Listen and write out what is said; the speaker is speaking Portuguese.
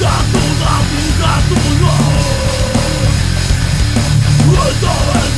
Gato, gato, gato, no.